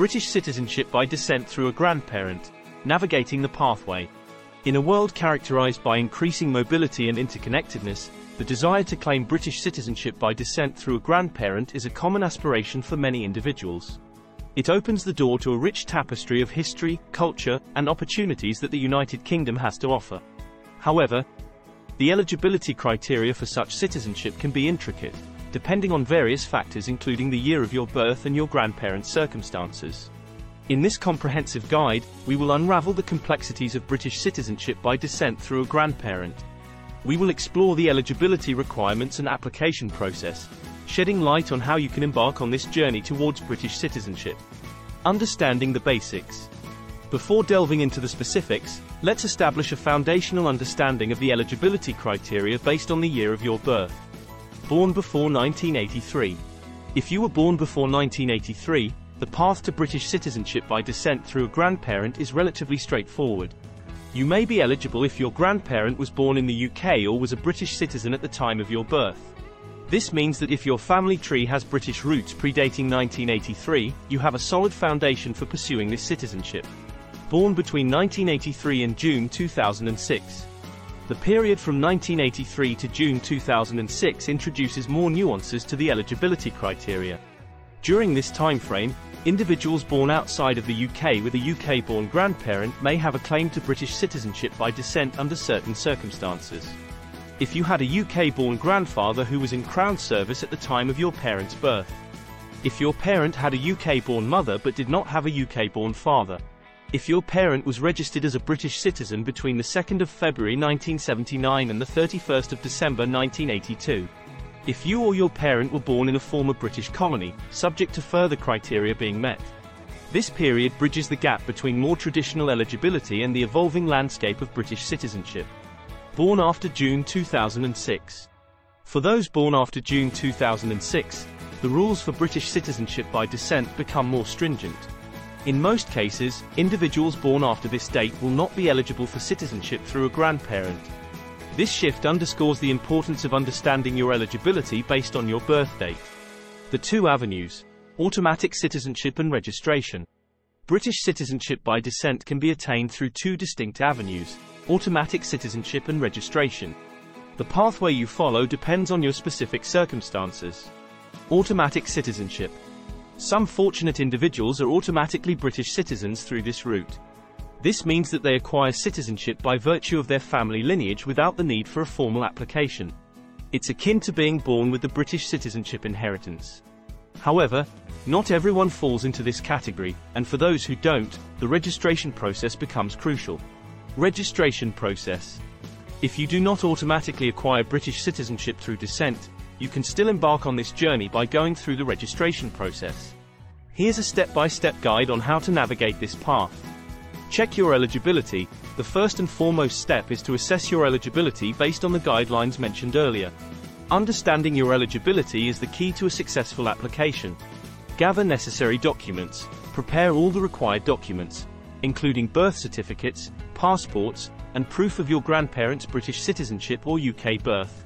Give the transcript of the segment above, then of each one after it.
British citizenship by descent through a grandparent. Navigating the pathway. In a world characterized by increasing mobility and interconnectedness, the desire to claim British citizenship by descent through a grandparent is a common aspiration for many individuals. It opens the door to a rich tapestry of history, culture, and opportunities that the United Kingdom has to offer. However, the eligibility criteria for such citizenship can be intricate, depending on various factors including the year of your birth and your grandparents' circumstances. In this comprehensive guide, we will unravel the complexities of British citizenship by descent through a grandparent. We will explore the eligibility requirements and application process, shedding light on how you can embark on this journey towards British citizenship. Understanding the basics. Before delving into the specifics, let's establish a foundational understanding of the eligibility criteria based on the year of your birth. Born before 1983. If you were born before 1983, the path to British citizenship by descent through a grandparent is relatively straightforward. You may be eligible if your grandparent was born in the UK or was a British citizen at the time of your birth. This means that if your family tree has British roots predating 1983, you have a solid foundation for pursuing this citizenship. Born between 1983 and June 2006. The period from 1983 to June 2006 introduces more nuances to the eligibility criteria. During this timeframe, Individuals born outside of the UK with a UK-born grandparent may have a claim to British citizenship by descent under certain circumstances. If you had a UK-born grandfather who was in Crown service at the time of your parent's birth. If your parent had a UK-born mother but did not have a UK-born father. If your parent was registered as a British citizen between the 2nd of February 1979 and the 31st of December 1982. If you or your parent were born in a former British colony, subject to further criteria being met. This period bridges the gap between more traditional eligibility and the evolving landscape of British citizenship. Born after June 2006. For those born after June 2006, the rules for British citizenship by descent become more stringent. In most cases, individuals born after this date will not be eligible for citizenship through a grandparent, this shift underscores the importance of understanding your eligibility based on your birth date. The two avenues automatic citizenship and registration. British citizenship by descent can be attained through two distinct avenues automatic citizenship and registration. The pathway you follow depends on your specific circumstances. Automatic citizenship. Some fortunate individuals are automatically British citizens through this route. This means that they acquire citizenship by virtue of their family lineage without the need for a formal application. It's akin to being born with the British citizenship inheritance. However, not everyone falls into this category, and for those who don't, the registration process becomes crucial. Registration process. If you do not automatically acquire British citizenship through descent, you can still embark on this journey by going through the registration process. Here's a step-by-step -step guide on how to navigate this path. Check your eligibility. The first and foremost step is to assess your eligibility based on the guidelines mentioned earlier. Understanding your eligibility is the key to a successful application. Gather necessary documents. Prepare all the required documents, including birth certificates, passports, and proof of your grandparents' British citizenship or UK birth.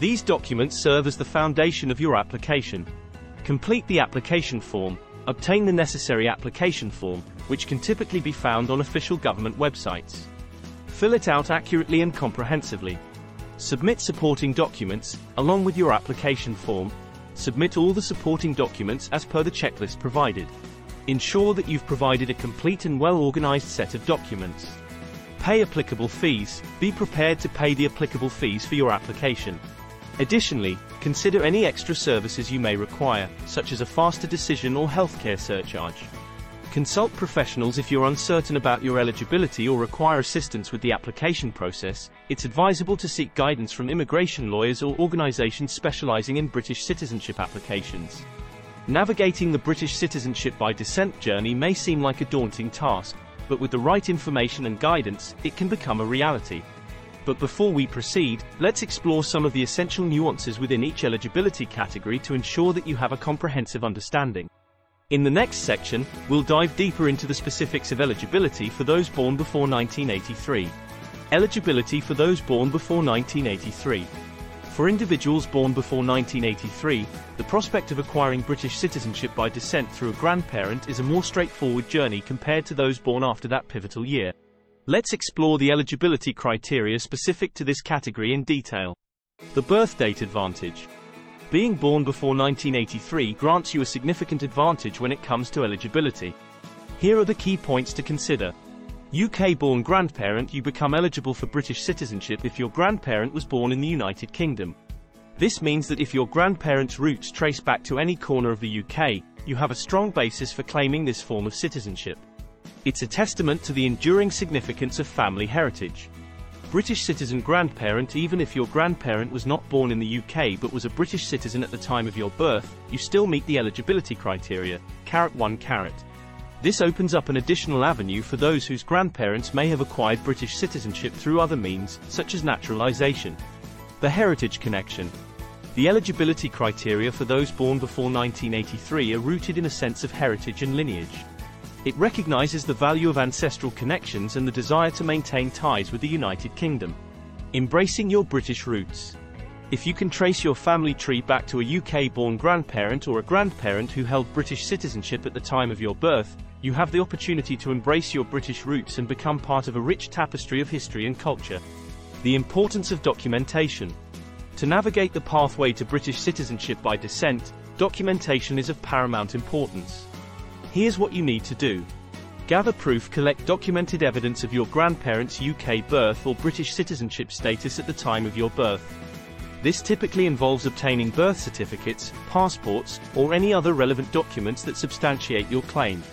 These documents serve as the foundation of your application. Complete the application form, Obtain the necessary application form, which can typically be found on official government websites. Fill it out accurately and comprehensively. Submit supporting documents, along with your application form. Submit all the supporting documents as per the checklist provided. Ensure that you've provided a complete and well-organized set of documents. Pay applicable fees. Be prepared to pay the applicable fees for your application. Additionally, consider any extra services you may require, such as a faster decision or healthcare surcharge. Consult professionals if you're uncertain about your eligibility or require assistance with the application process. It's advisable to seek guidance from immigration lawyers or organizations specializing in British citizenship applications. Navigating the British citizenship by descent journey may seem like a daunting task, but with the right information and guidance, it can become a reality. But before we proceed, let's explore some of the essential nuances within each eligibility category to ensure that you have a comprehensive understanding. In the next section, we'll dive deeper into the specifics of eligibility for those born before 1983. Eligibility for those born before 1983. For individuals born before 1983, the prospect of acquiring British citizenship by descent through a grandparent is a more straightforward journey compared to those born after that pivotal year. Let's explore the eligibility criteria specific to this category in detail. The birth date advantage. Being born before 1983 grants you a significant advantage when it comes to eligibility. Here are the key points to consider. UK-born grandparent you become eligible for British citizenship if your grandparent was born in the United Kingdom. This means that if your grandparents' roots trace back to any corner of the UK, you have a strong basis for claiming this form of citizenship. It's a testament to the enduring significance of family heritage. British citizen grandparent Even if your grandparent was not born in the UK but was a British citizen at the time of your birth, you still meet the eligibility criteria, carat 1 carat. This opens up an additional avenue for those whose grandparents may have acquired British citizenship through other means, such as naturalization. The heritage connection. The eligibility criteria for those born before 1983 are rooted in a sense of heritage and lineage. It recognizes the value of ancestral connections and the desire to maintain ties with the United Kingdom. Embracing your British roots. If you can trace your family tree back to a UK-born grandparent or a grandparent who held British citizenship at the time of your birth, you have the opportunity to embrace your British roots and become part of a rich tapestry of history and culture. The importance of documentation. To navigate the pathway to British citizenship by descent, documentation is of paramount importance. Here's what you need to do. Gather proof collect documented evidence of your grandparents' UK birth or British citizenship status at the time of your birth. This typically involves obtaining birth certificates, passports, or any other relevant documents that substantiate your claim.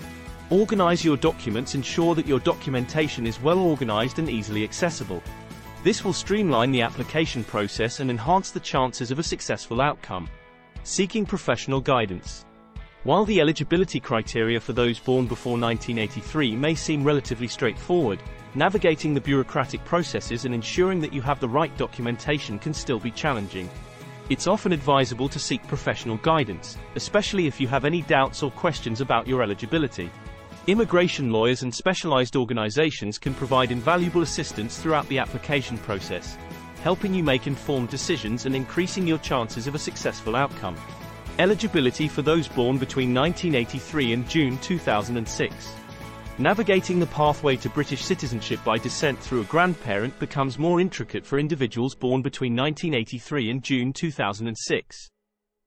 Organize your documents ensure that your documentation is well organized and easily accessible. This will streamline the application process and enhance the chances of a successful outcome. Seeking professional guidance. While the eligibility criteria for those born before 1983 may seem relatively straightforward, navigating the bureaucratic processes and ensuring that you have the right documentation can still be challenging. It's often advisable to seek professional guidance, especially if you have any doubts or questions about your eligibility. Immigration lawyers and specialized organizations can provide invaluable assistance throughout the application process, helping you make informed decisions and increasing your chances of a successful outcome. Eligibility for those born between 1983 and June 2006. Navigating the pathway to British citizenship by descent through a grandparent becomes more intricate for individuals born between 1983 and June 2006.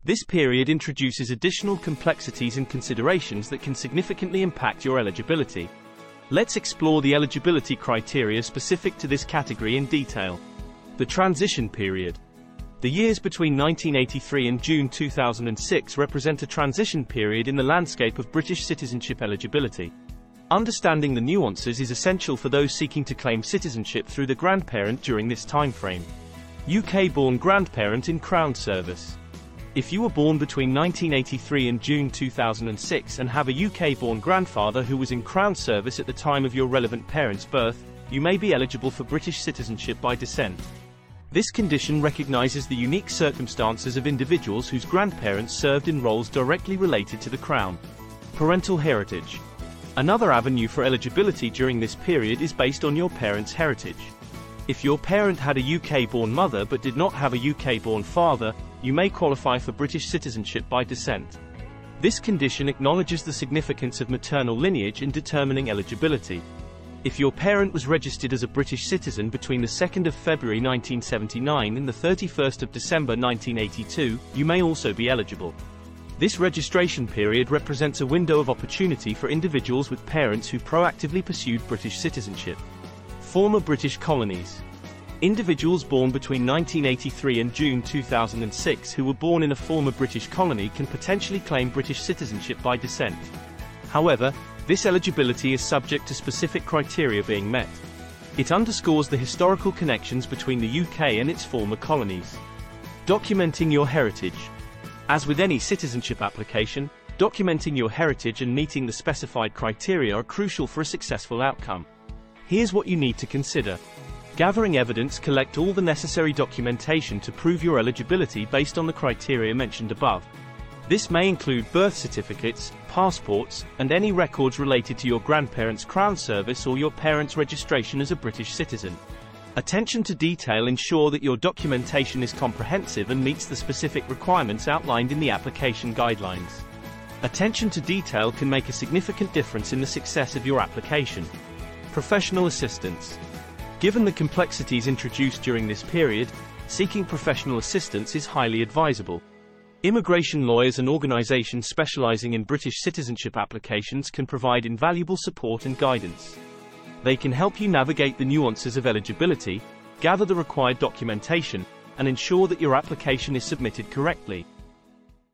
This period introduces additional complexities and considerations that can significantly impact your eligibility. Let's explore the eligibility criteria specific to this category in detail. The transition period. The years between 1983 and June 2006 represent a transition period in the landscape of British citizenship eligibility. Understanding the nuances is essential for those seeking to claim citizenship through the grandparent during this timeframe. UK-born grandparent in Crown Service. If you were born between 1983 and June 2006 and have a UK-born grandfather who was in Crown service at the time of your relevant parent's birth, you may be eligible for British citizenship by descent. This condition recognizes the unique circumstances of individuals whose grandparents served in roles directly related to the Crown. Parental heritage. Another avenue for eligibility during this period is based on your parents' heritage. If your parent had a UK-born mother but did not have a UK-born father, you may qualify for British citizenship by descent. This condition acknowledges the significance of maternal lineage in determining eligibility. If your parent was registered as a British citizen between the 2nd of February 1979 and the 31st of December 1982, you may also be eligible. This registration period represents a window of opportunity for individuals with parents who proactively pursued British citizenship. Former British colonies. Individuals born between 1983 and June 2006 who were born in a former British colony can potentially claim British citizenship by descent. However, this eligibility is subject to specific criteria being met. It underscores the historical connections between the UK and its former colonies. Documenting your heritage. As with any citizenship application, documenting your heritage and meeting the specified criteria are crucial for a successful outcome. Here's what you need to consider. Gathering evidence collect all the necessary documentation to prove your eligibility based on the criteria mentioned above. This may include birth certificates, passports, and any records related to your grandparents' crown service or your parents' registration as a British citizen. Attention to detail ensure that your documentation is comprehensive and meets the specific requirements outlined in the application guidelines. Attention to detail can make a significant difference in the success of your application. Professional assistance. Given the complexities introduced during this period, seeking professional assistance is highly advisable. Immigration lawyers and organizations specializing in British citizenship applications can provide invaluable support and guidance. They can help you navigate the nuances of eligibility, gather the required documentation, and ensure that your application is submitted correctly.